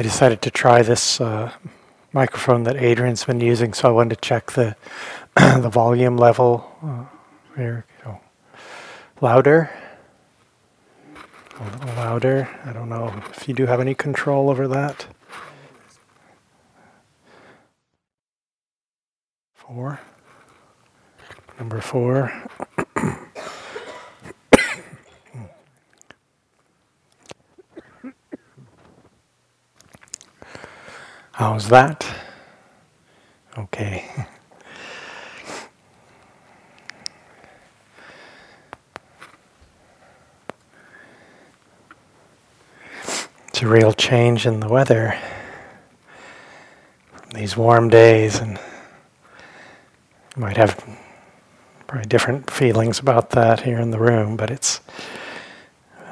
I decided to try this uh, microphone that Adrian's been using, so I wanted to check the the volume level. Uh, here go. Louder. Louder. I don't know if you do have any control over that. Four. Number four. How's that? Okay. It's a real change in the weather. These warm days, and you might have probably different feelings about that here in the room, but it's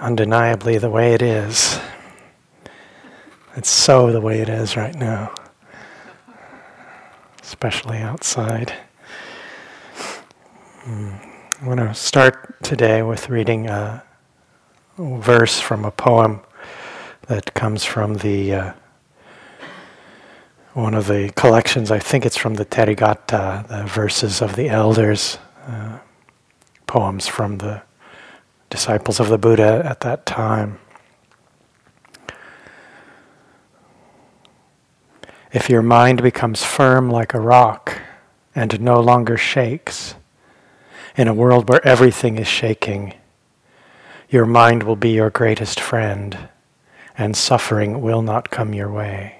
undeniably the way it is. It's so the way it is right now, especially outside. I want to start today with reading a verse from a poem that comes from the uh, one of the collections. I think it's from the Therigatha, the verses of the elders, uh, poems from the disciples of the Buddha at that time. If your mind becomes firm like a rock and no longer shakes, in a world where everything is shaking, your mind will be your greatest friend, and suffering will not come your way.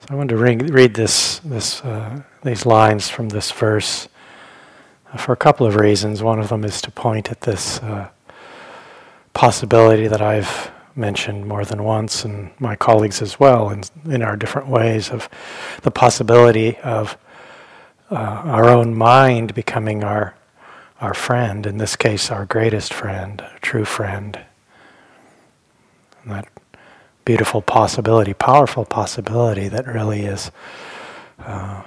So I want to read, read this, this, uh, these lines from this verse for a couple of reasons. One of them is to point at this uh, possibility that I've mentioned more than once, and my colleagues as well, in, in our different ways, of the possibility of uh, our own mind becoming our our friend, in this case, our greatest friend, a true friend. And that beautiful possibility, powerful possibility that really is uh,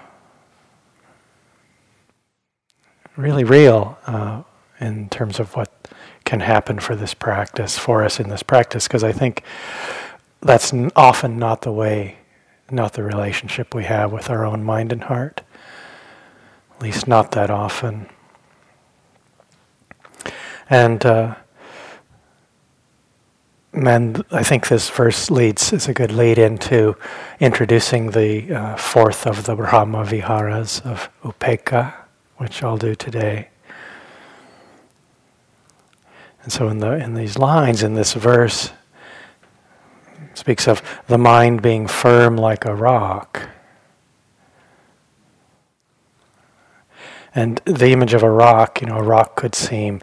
really real uh, in terms of what can happen for this practice, for us in this practice, because I think that's often not the way, not the relationship we have with our own mind and heart. At least not that often. And uh, and I think this verse leads is a good lead into introducing the uh, fourth of the Brahma Viharas of Upekkha, which I'll do today. And so in the in these lines in this verse speaks of the mind being firm like a rock. And the image of a rock, you know, a rock could seem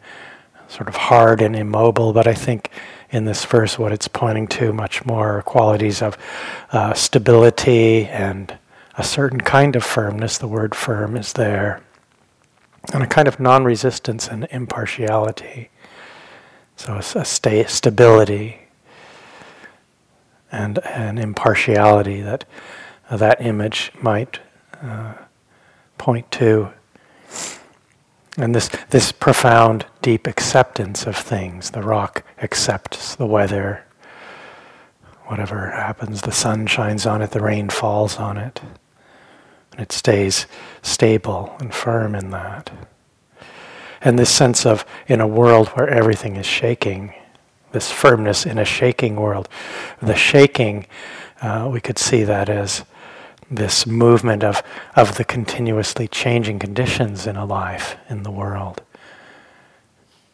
sort of hard and immobile, but I think in this verse what it's pointing to much more qualities of uh, stability and a certain kind of firmness. The word firm is there. And a kind of non resistance and impartiality. So a, a sta- stability and an impartiality that uh, that image might uh, point to. And this, this profound, deep acceptance of things. The rock accepts the weather. Whatever happens, the sun shines on it, the rain falls on it. And it stays stable and firm in that and this sense of in a world where everything is shaking, this firmness in a shaking world. The shaking, uh, we could see that as this movement of, of the continuously changing conditions in a life, in the world.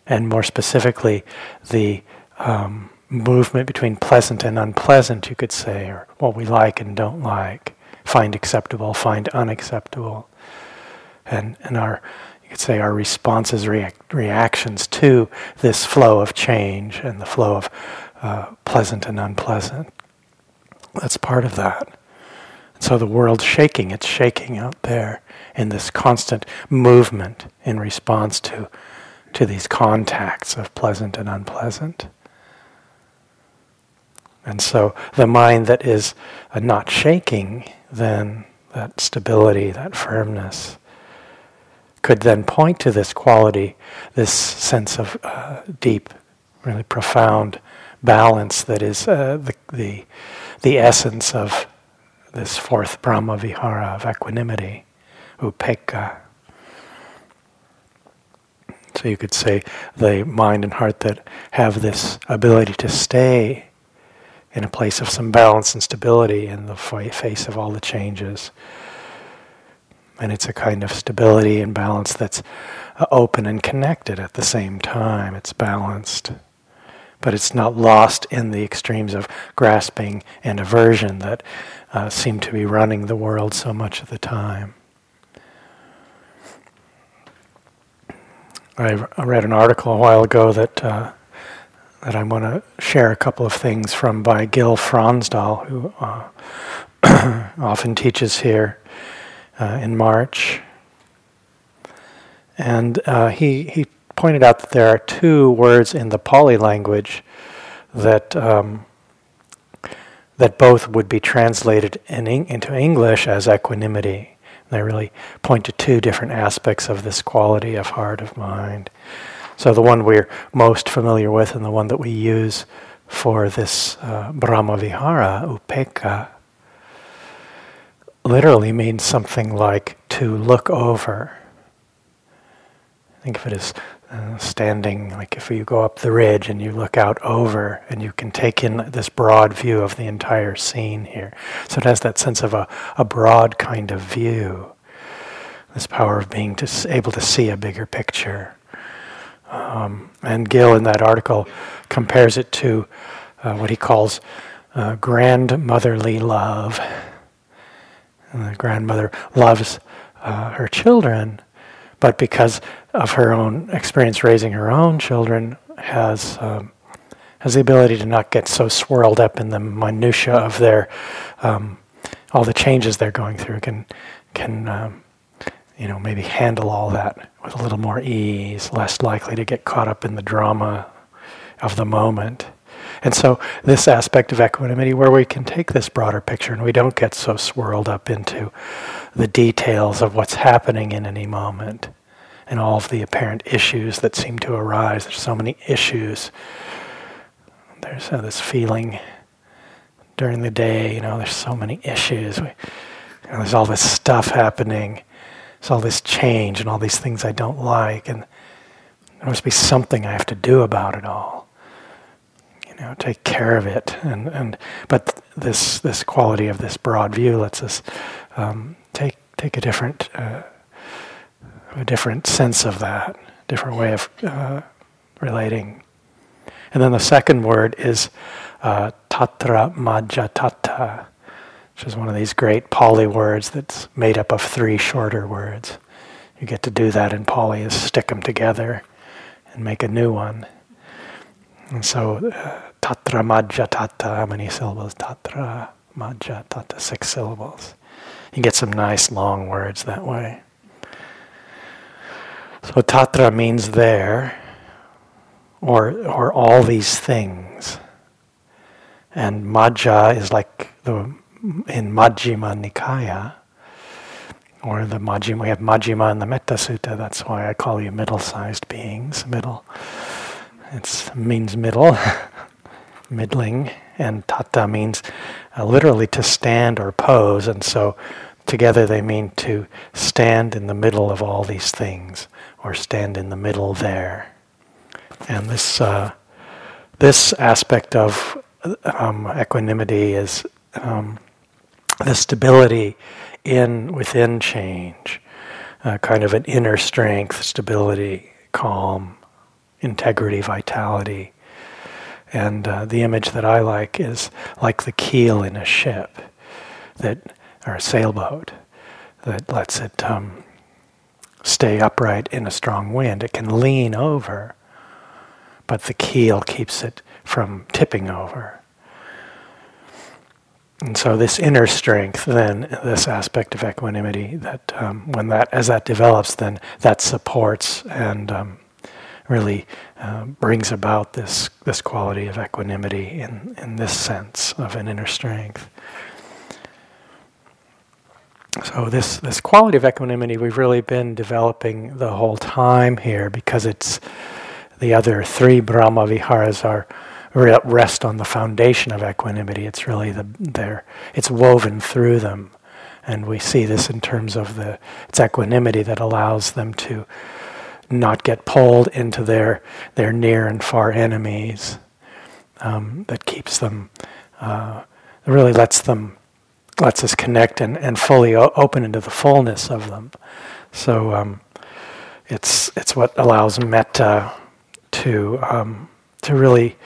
And more specifically, the um, movement between pleasant and unpleasant, you could say, or what we like and don't like, find acceptable, find unacceptable. And, and our you could say our responses, react, reactions to this flow of change and the flow of uh, pleasant and unpleasant. That's part of that. And so the world's shaking, it's shaking out there in this constant movement in response to, to these contacts of pleasant and unpleasant. And so the mind that is uh, not shaking, then that stability, that firmness, could then point to this quality, this sense of uh, deep, really profound balance that is uh, the, the, the essence of this fourth Brahma Vihara of equanimity, upekkha. So you could say the mind and heart that have this ability to stay in a place of some balance and stability in the face of all the changes. And it's a kind of stability and balance that's uh, open and connected at the same time. It's balanced. But it's not lost in the extremes of grasping and aversion that uh, seem to be running the world so much of the time. I read an article a while ago that uh, that I want to share a couple of things from by Gil Fronsdal, who uh, often teaches here uh, in March. And uh, he, he pointed out that there are two words in the Pali language that, um, that both would be translated in, into English as equanimity. They really point to two different aspects of this quality of heart, of mind. So the one we're most familiar with and the one that we use for this uh, Brahma Vihara, Upekkha, literally means something like to look over. Think of it as uh, standing, like if you go up the ridge and you look out over and you can take in this broad view of the entire scene here. So it has that sense of a, a broad kind of view, this power of being to, able to see a bigger picture. Um, and Gil, in that article, compares it to uh, what he calls uh, grandmotherly love. And the grandmother loves uh, her children, but because of her own experience raising her own children, has um, has the ability to not get so swirled up in the minutia of their um, all the changes they're going through. Can can um, you know, maybe handle all that with a little more ease, less likely to get caught up in the drama of the moment. And so, this aspect of equanimity, where we can take this broader picture and we don't get so swirled up into the details of what's happening in any moment and all of the apparent issues that seem to arise. There's so many issues. There's uh, this feeling during the day, you know, there's so many issues. We, you know, there's all this stuff happening there's all this change and all these things I don't like, and there must be something I have to do about it all. Know, take care of it. And, and but this this quality of this broad view lets us um, take take a different uh, a different sense of that, different way of uh, relating. And then the second word is uh, tatra majjhatthata which is one of these great Pali words that's made up of three shorter words. You get to do that in Pali is stick them together and make a new one. And so, uh, tatra majja tata, how many syllables? Tatra majja tata, six syllables. You get some nice long words that way. So tatra means there, or or all these things. And majja is like the in Majjhima Nikaya, or the Majjhima, we have Majjhima in the Metta Sutta, that's why I call you middle sized beings. Middle. It means middle, middling, and tata means uh, literally to stand or pose, and so together they mean to stand in the middle of all these things, or stand in the middle there. And this, uh, this aspect of um, equanimity is um, the stability in within change, uh, kind of an inner strength, stability, calm, integrity, vitality. And uh, the image that I like is like the keel in a ship, that or a sailboat, that lets it um, stay upright in a strong wind. It can lean over, but the keel keeps it from tipping over. And so this inner strength, then this aspect of equanimity, that um, when that as that develops, then that supports and um, really uh, brings about this this quality of equanimity in in this sense of an inner strength. So this this quality of equanimity we've really been developing the whole time here because it's the other three Brahma viharas are rest on the foundation of equanimity. It's really the there. It's woven through them, and we see this in terms of the it's equanimity that allows them to not get pulled into their their near and far enemies. Um, that keeps them, uh, really lets them, lets us connect and, and fully o- open into the fullness of them. So um, it's it's what allows metta to um, to really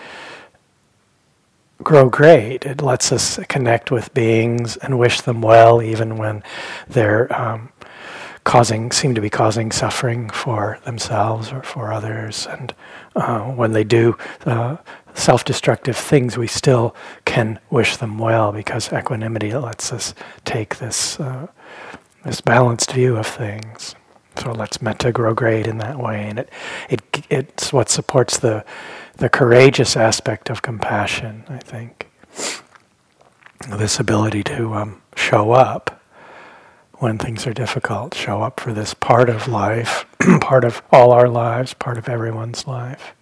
grow great. It lets us connect with beings and wish them well, even when they're um, causing seem to be causing suffering for themselves or for others. And uh, when they do uh, self-destructive things, we still can wish them well because equanimity lets us take this uh, this balanced view of things. So it lets metta grow great in that way, and it it it's what supports the the courageous aspect of compassion. I think this ability to um, show up when things are difficult, show up for this part of life, part of all our lives, part of everyone's life.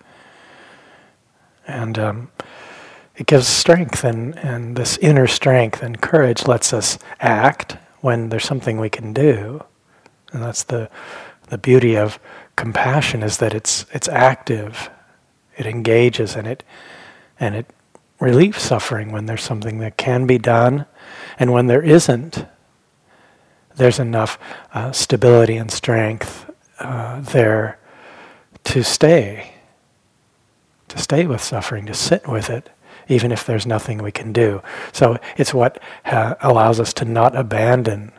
And um, it gives strength, and, and this inner strength and courage lets us act when there's something we can do. And that's the, the beauty of compassion is that it's, it's active, it engages, and it, and it relieves suffering when there's something that can be done. And when there isn't, there's enough uh, stability and strength uh, there to stay, to stay with suffering, to sit with it, even if there's nothing we can do. So it's what uh, allows us to not abandon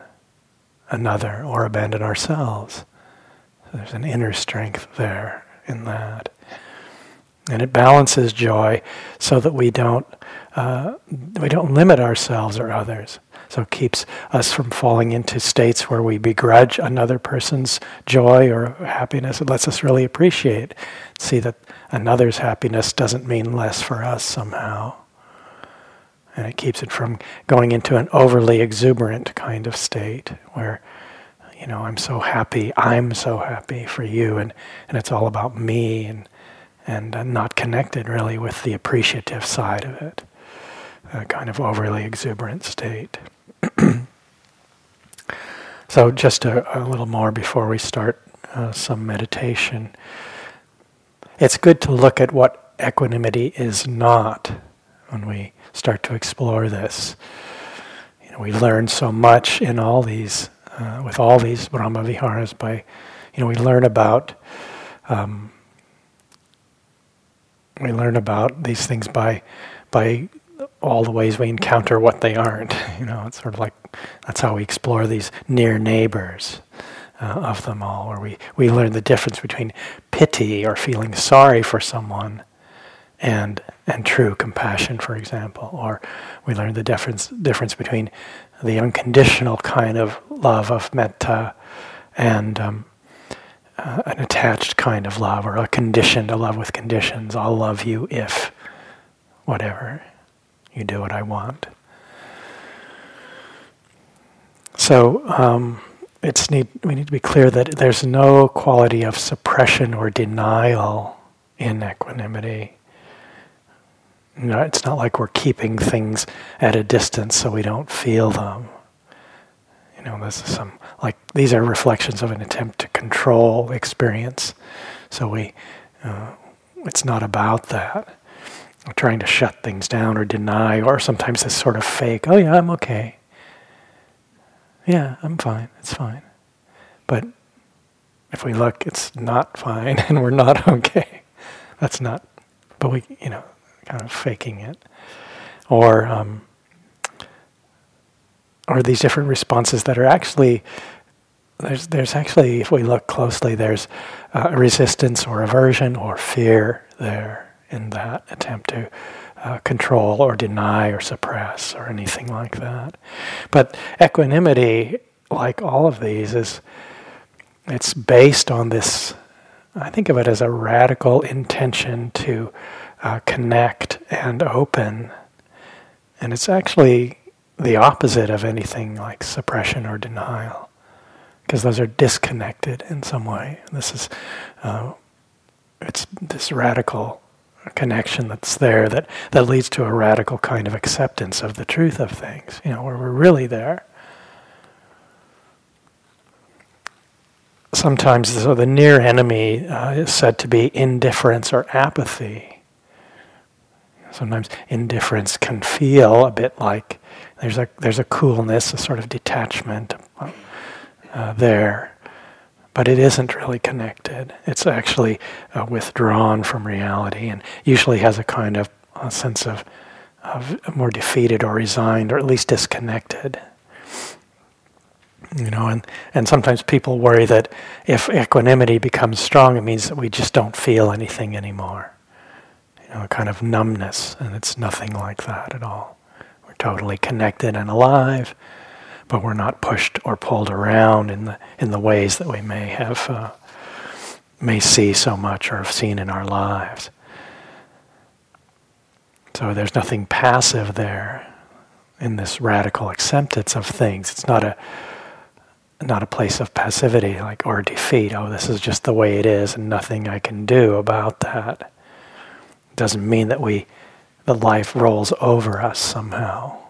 another or abandon ourselves. There's an inner strength there in that. And it balances joy so that we don't, uh, we don't limit ourselves or others. So it keeps us from falling into states where we begrudge another person's joy or happiness. It lets us really appreciate, see that another's happiness doesn't mean less for us somehow. And it keeps it from going into an overly exuberant kind of state where, you know, I'm so happy, I'm so happy for you, and, and it's all about me and, and uh, not connected really with the appreciative side of it, a kind of overly exuberant state. so, just a, a, little more before we start uh, some meditation. It's good to look at what equanimity is not when we start to explore this. You know, we learn so much in all these, uh, with all these Brahma Viharas by, you know, we learn about. Um, we learn about these things by by all the ways we encounter what they aren't. You know, it's sort of like that's how we explore these near neighbors uh, of them all, where we, we learn the difference between pity or feeling sorry for someone and and true compassion, for example, or we learn the difference difference between the unconditional kind of love of metta and um, uh, an attached kind of love, or a conditioned a love with conditions. I'll love you if whatever you do what I want. So um, it's need, we need to be clear that there's no quality of suppression or denial in equanimity. Know, it's not like we're keeping things at a distance so we don't feel them. You know, this is some like these are reflections of an attempt to control experience. So we, uh, it's not about that trying to shut things down or deny, or sometimes this sort of fake, oh yeah, I'm okay. Yeah, I'm fine, it's fine. But if we look, it's not fine and we're not okay. That's not, but we, you know, kind of faking it. Or, um, or these different responses that are actually there's there's actually if we look closely there's uh, resistance or aversion or fear there in that attempt to uh, control or deny or suppress or anything like that. But equanimity, like all of these, is it's based on this. I think of it as a radical intention to uh, connect and open, and it's actually the opposite of anything like suppression or denial, because those are disconnected in some way. This is uh, it's this radical connection that's there that, that leads to a radical kind of acceptance of the truth of things, you know, where we're really there. Sometimes so the near enemy uh, is said to be indifference or apathy. Sometimes indifference can feel a bit like there's a there's a coolness, a sort of detachment uh, there, but it isn't really connected. It's actually uh, withdrawn from reality, and usually has a kind of a sense of of more defeated or resigned, or at least disconnected. You know, and, and sometimes people worry that if equanimity becomes strong, it means that we just don't feel anything anymore you know, a kind of numbness, and it's nothing like that at all. We're totally connected and alive, but we're not pushed or pulled around in the in the ways that we may have uh, may see so much or have seen in our lives. So there's nothing passive there in this radical acceptance of things. It's not a not a place of passivity like or defeat. Oh, this is just the way it is and nothing I can do about that doesn't mean that we the life rolls over us somehow.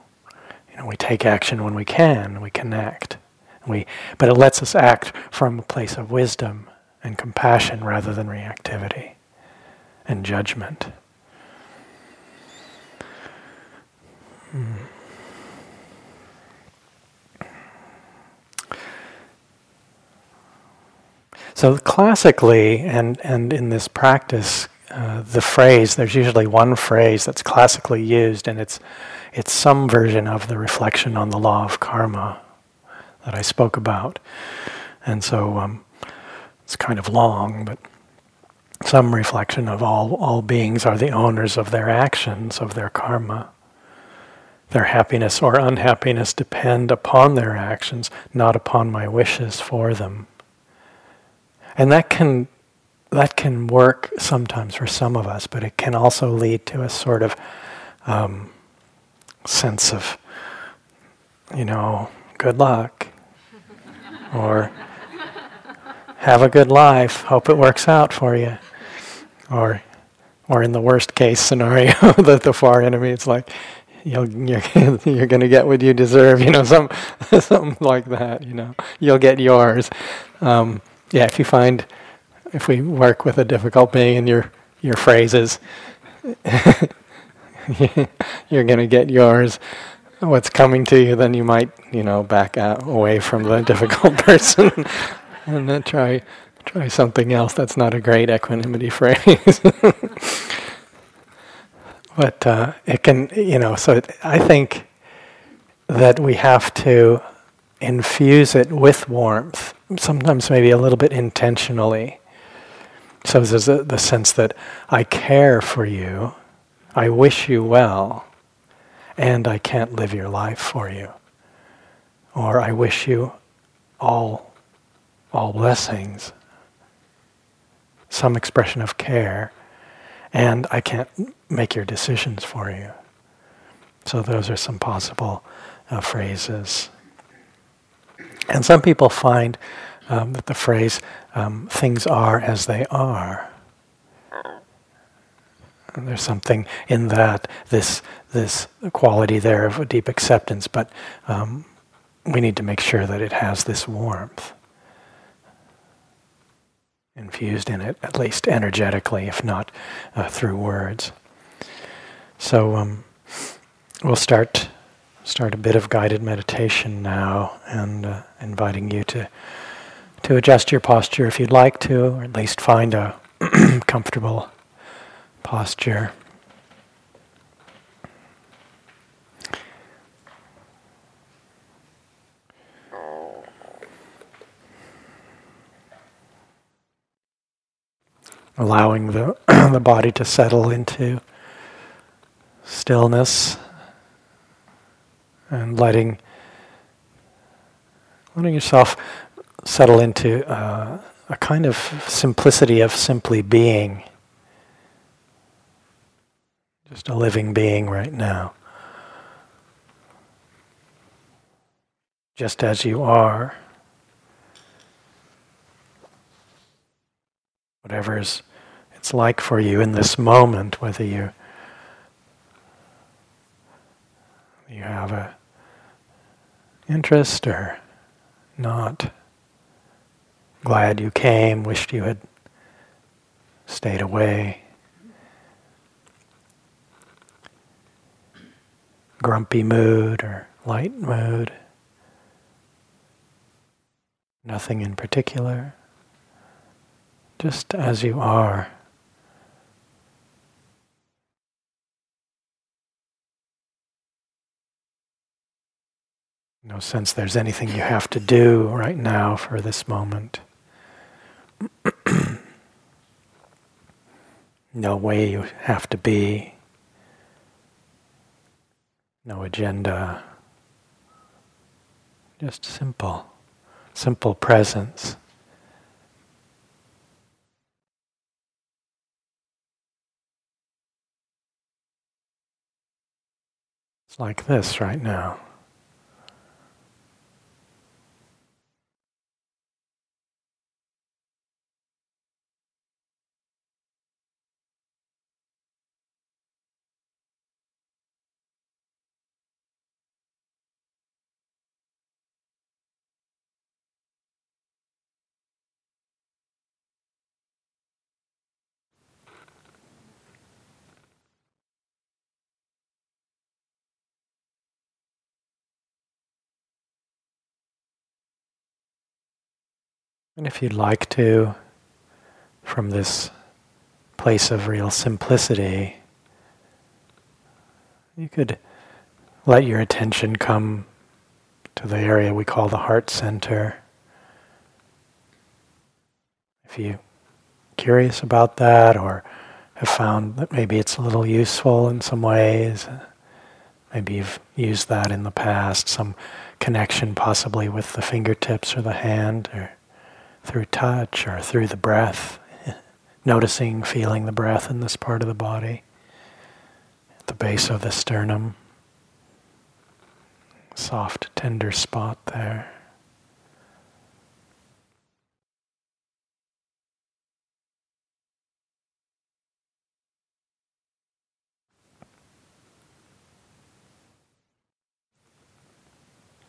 You know, we take action when we can, we connect. We, but it lets us act from a place of wisdom and compassion rather than reactivity and judgment. Hmm. So classically, and, and in this practice, uh, the phrase, there's usually one phrase that's classically used, and it's, it's some version of the reflection on the law of karma that I spoke about. And so um, it's kind of long, but some reflection of all, all beings are the owners of their actions, of their karma. Their happiness or unhappiness depend upon their actions, not upon my wishes for them. And that can that can work sometimes for some of us, but it can also lead to a sort of um, sense of, you know, good luck, or have a good life, hope it works out for you, or, or in the worst case scenario, the, the far enemy, it's like, you'll, you're, you're going to get what you deserve, you know, some, something like that, you know, you'll get yours. Um, yeah, if you find if we work with a difficult being and your your phrases, you're going to get yours. What's coming to you, then you might, you know, back out away from the difficult person and then try try something else. That's not a great equanimity phrase. but uh, it can, you know, so it, I think that we have to infuse it with warmth, sometimes maybe a little bit intentionally. So there's a, the sense that I care for you, I wish you well, and I can't live your life for you. Or I wish you all, all blessings, some expression of care, and I can't make your decisions for you. So those are some possible uh, phrases. And some people find um, that the phrase um, "things are as they are." And there's something in that this this quality there of a deep acceptance, but um, we need to make sure that it has this warmth infused in it, at least energetically, if not uh, through words. So um, we'll start start a bit of guided meditation now, and uh, inviting you to to adjust your posture if you'd like to, or at least find a comfortable posture. Allowing the, the body to settle into stillness and letting letting yourself settle into uh, a kind of simplicity of simply being. Just a living being right now. Just as you are. Whatever's it's like for you in this moment, whether you you have a interest or not. Glad you came, wished you had stayed away. Grumpy mood or light mood. Nothing in particular. Just as you are. No sense there's anything you have to do right now for this moment. no way you have to be. No agenda. Just simple, simple presence. It's like this right now. And if you'd like to, from this place of real simplicity, you could let your attention come to the area we call the heart center. If you're curious about that or have found that maybe it's a little useful in some ways, maybe you've used that in the past, some connection possibly with the fingertips or the hand or through touch or through the breath, noticing, feeling the breath in this part of the body, at the base of the sternum, soft, tender spot there.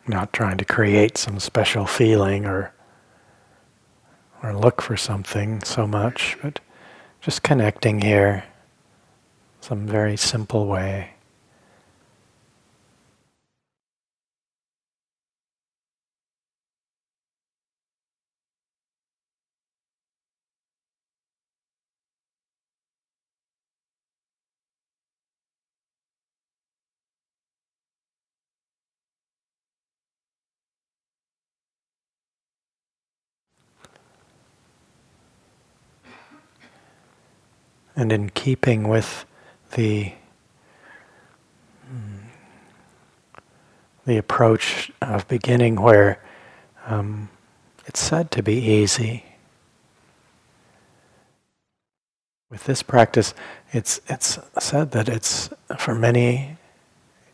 Not trying to create some special feeling or or look for something so much, but just connecting here, some very simple way. And in keeping with the the approach of beginning where um, it's said to be easy. With this practice, it's it's said that it's for many.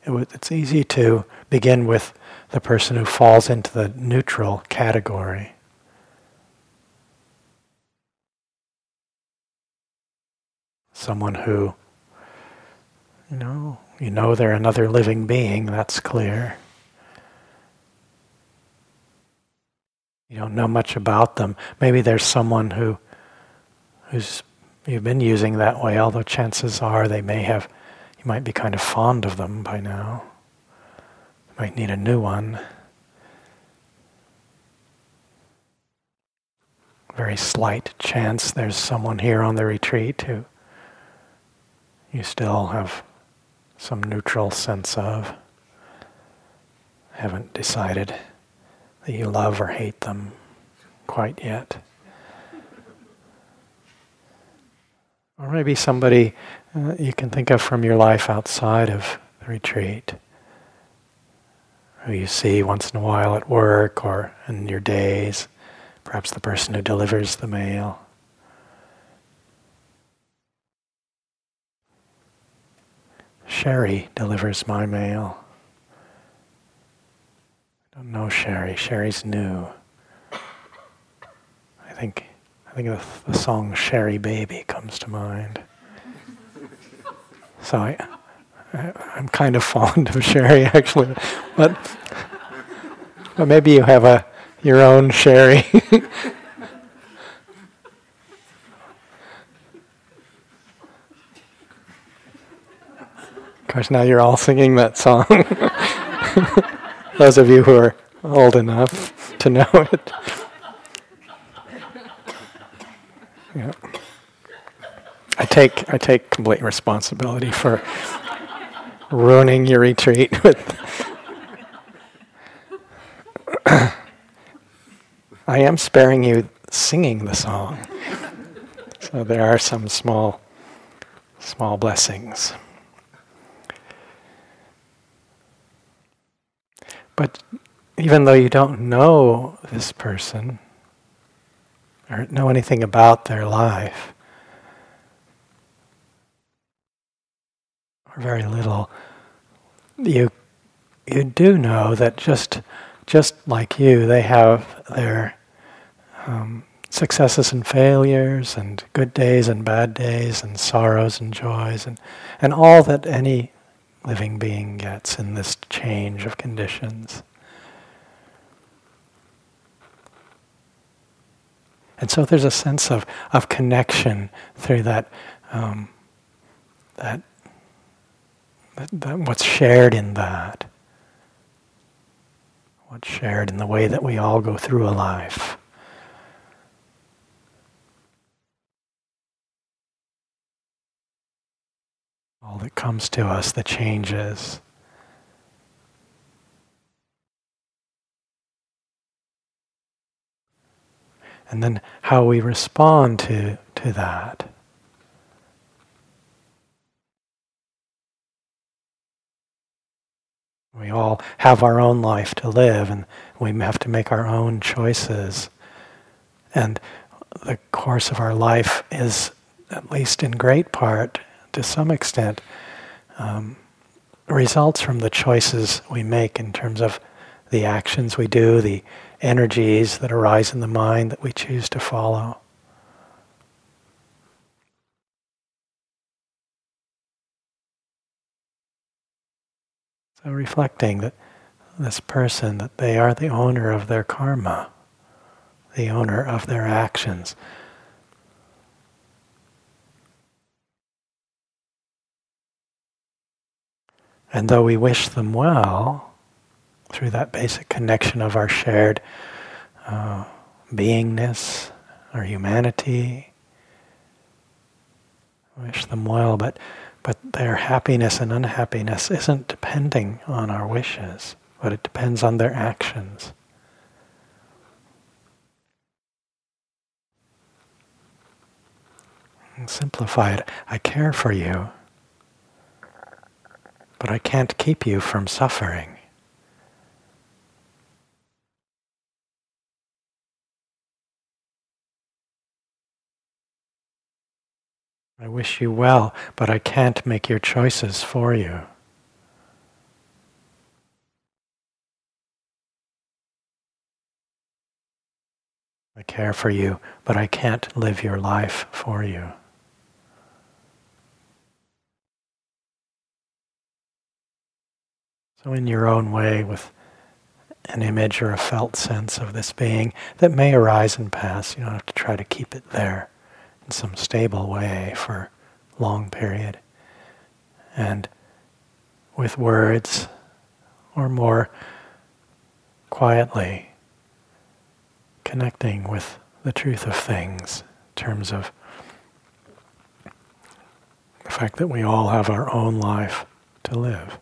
It it's easy to begin with the person who falls into the neutral category. Someone who, you know, you know they're another living being, that's clear. You don't know much about them. Maybe there's someone who who's you've been using that way, although chances are they may have you might be kind of fond of them by now. You might need a new one. Very slight chance there's someone here on the retreat who you still have some neutral sense of. Haven't decided that you love or hate them quite yet. Or maybe somebody uh, you can think of from your life outside of the retreat, who you see once in a while at work or in your days, perhaps the person who delivers the mail. Sherry delivers my mail. I don't know Sherry. Sherry's new. I think I think the, the song Sherry Baby comes to mind. So I, I, I'm kind of fond of Sherry actually, but but maybe you have a your own Sherry. Course, now you're all singing that song. Those of you who are old enough to know it. Yeah. I take I take complete responsibility for ruining your retreat with. I am sparing you singing the song, so there are some small small blessings. But even though you don't know this person or know anything about their life, or very little, you you do know that just just like you, they have their um, successes and failures, and good days and bad days, and sorrows and joys, and and all that any living being gets in this change of conditions. And so there's a sense of, of connection through that, um, that, that, that, what's shared in that, what's shared in the way that we all go through a life. All that comes to us, the changes. And then how we respond to, to that. We all have our own life to live, and we have to make our own choices. And the course of our life is, at least in great part, to some extent, um, results from the choices we make in terms of the actions we do, the energies that arise in the mind that we choose to follow. So reflecting that this person, that they are the owner of their karma, the owner of their actions. And though we wish them well, through that basic connection of our shared uh, beingness, our humanity, wish them well, but but their happiness and unhappiness isn't depending on our wishes, but it depends on their actions. simplify it. I care for you but I can't keep you from suffering. I wish you well, but I can't make your choices for you. I care for you, but I can't live your life for you. So, in your own way, with an image or a felt sense of this being that may arise and pass, you don't have to try to keep it there in some stable way for a long period. And with words, or more quietly, connecting with the truth of things in terms of the fact that we all have our own life to live.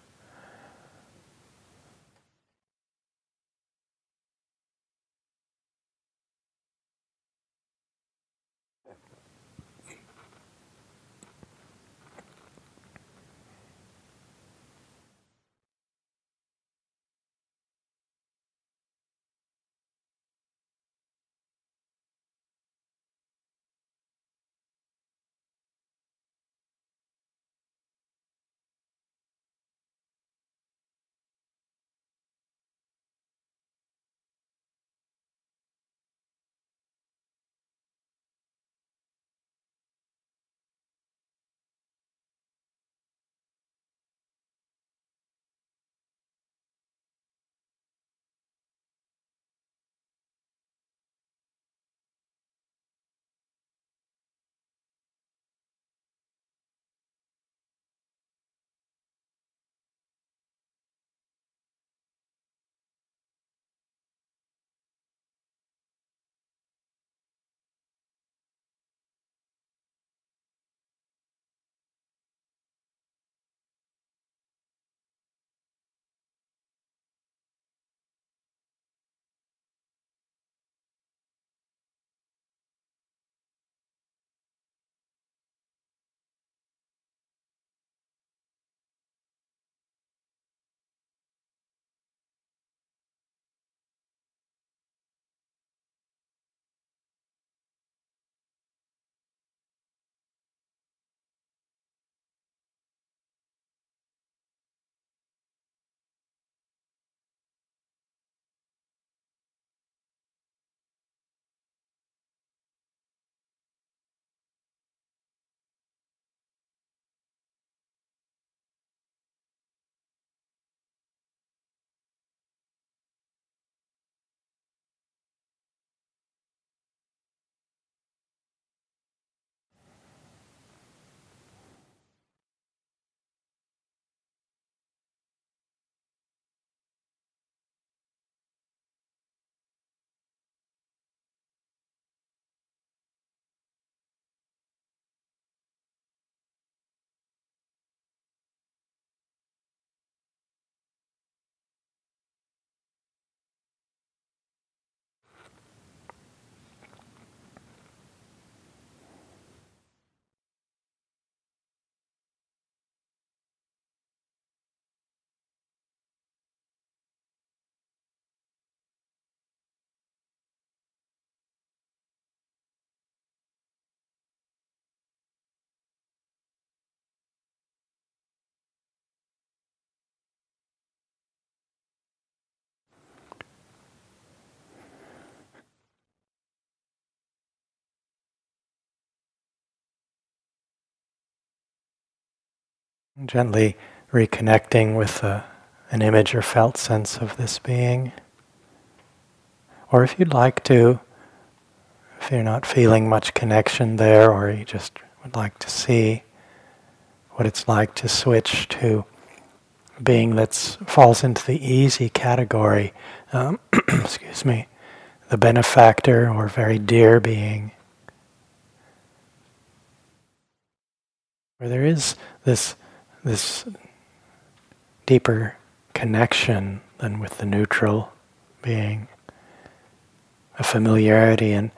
Gently reconnecting with a, an image or felt sense of this being. Or if you'd like to, if you're not feeling much connection there, or you just would like to see what it's like to switch to being that falls into the easy category, um, excuse me, the benefactor or very dear being. Where there is this, this deeper connection than with the neutral being, a familiarity and,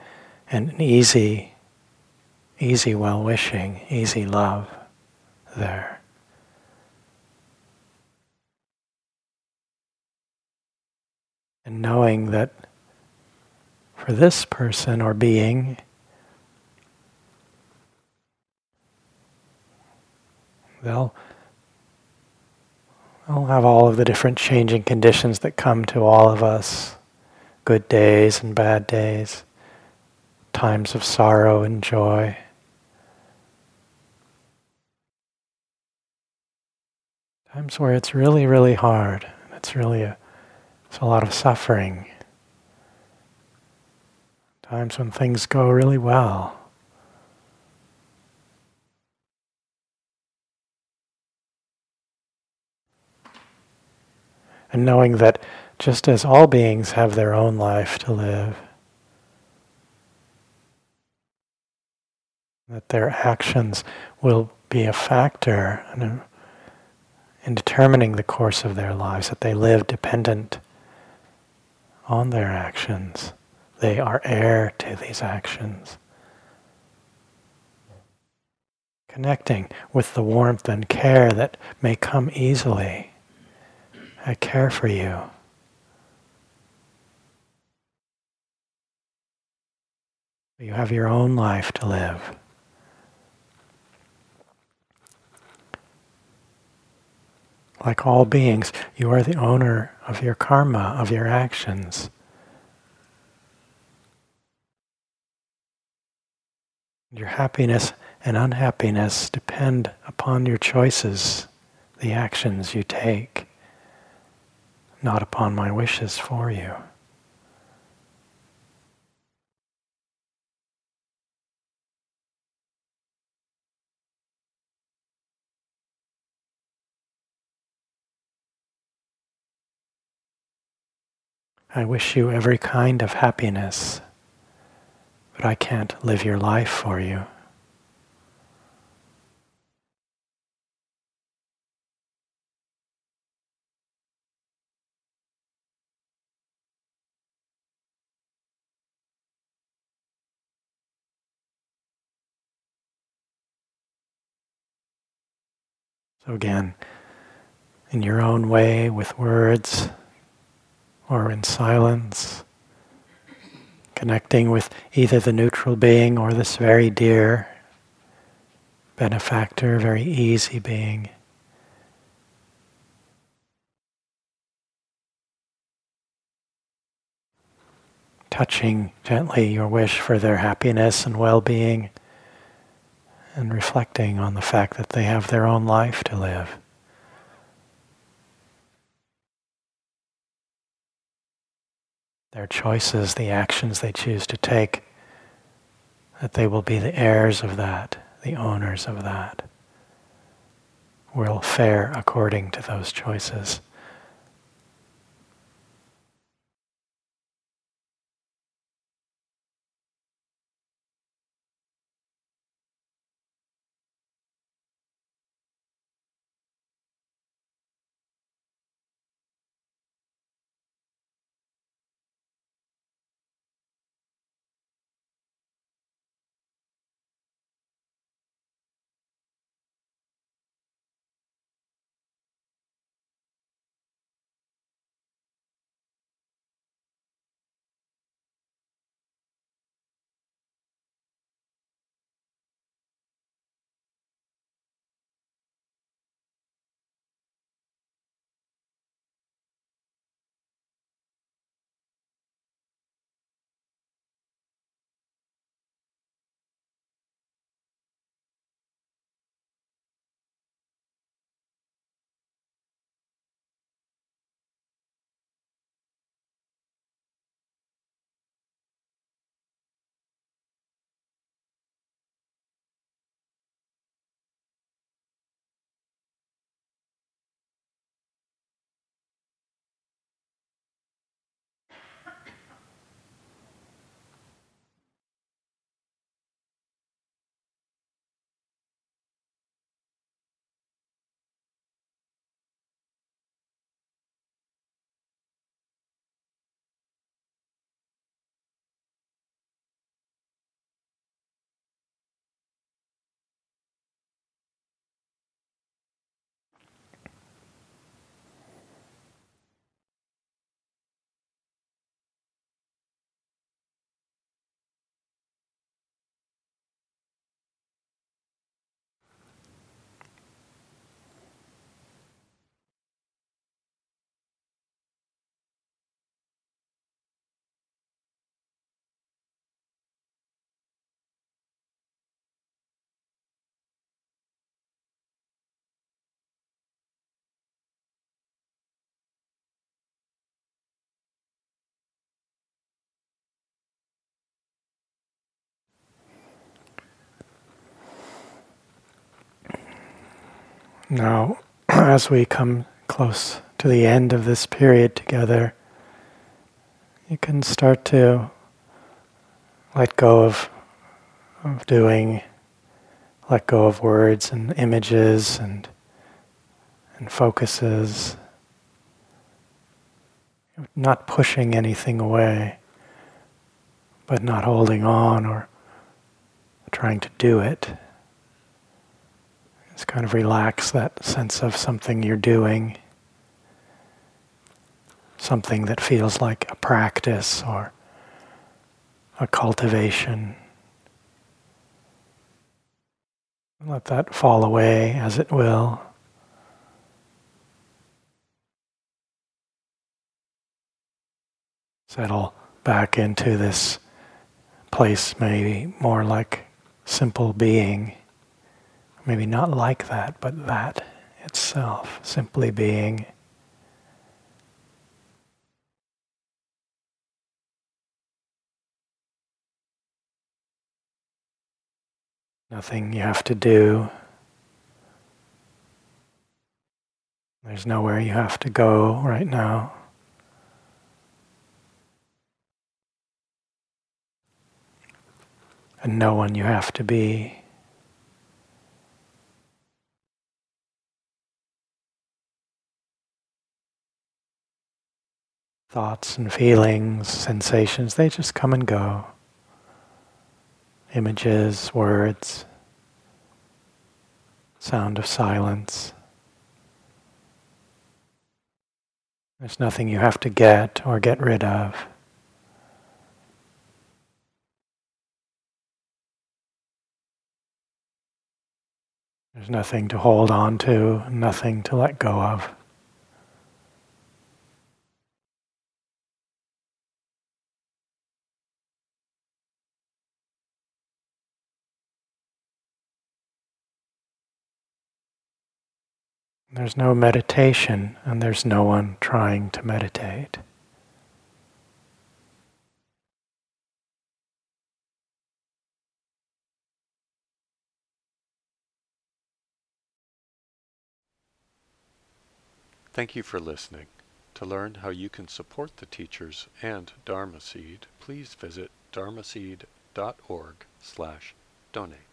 and an easy, easy well wishing, easy love there. And knowing that for this person or being, they'll, they'll have all of the different changing conditions that come to all of us good days and bad days, times of sorrow and joy. Times where it's really, really hard. It's really a it's a lot of suffering. Times when things go really well. And knowing that just as all beings have their own life to live, that their actions will be a factor in, in determining the course of their lives, that they live dependent on their actions. They are heir to these actions. Connecting with the warmth and care that may come easily. I care for you. You have your own life to live. Like all beings, you are the owner of your karma, of your actions. Your happiness and unhappiness depend upon your choices, the actions you take, not upon my wishes for you. I wish you every kind of happiness, but I can't live your life for you. So again, in your own way, with words, or in silence, connecting with either the neutral being or this very dear benefactor, very easy being. Touching gently your wish for their happiness and well being, and reflecting on the fact that they have their own life to live. their choices, the actions they choose to take, that they will be the heirs of that, the owners of that, will fare according to those choices. Now, as we come close to the end of this period together, you can start to let go of, of doing, let go of words and images and, and focuses, not pushing anything away, but not holding on or trying to do it. Just kind of relax that sense of something you're doing, something that feels like a practice or a cultivation. Let that fall away as it will. Settle back into this place, maybe more like simple being. Maybe not like that, but that itself, simply being. Nothing you have to do. There's nowhere you have to go right now. And no one you have to be. Thoughts and feelings, sensations, they just come and go. Images, words, sound of silence. There's nothing you have to get or get rid of. There's nothing to hold on to, nothing to let go of. There's no meditation, and there's no one trying to meditate. Thank you for listening. To learn how you can support the teachers and Dharma Seed, please visit dharmaseed.org slash donate.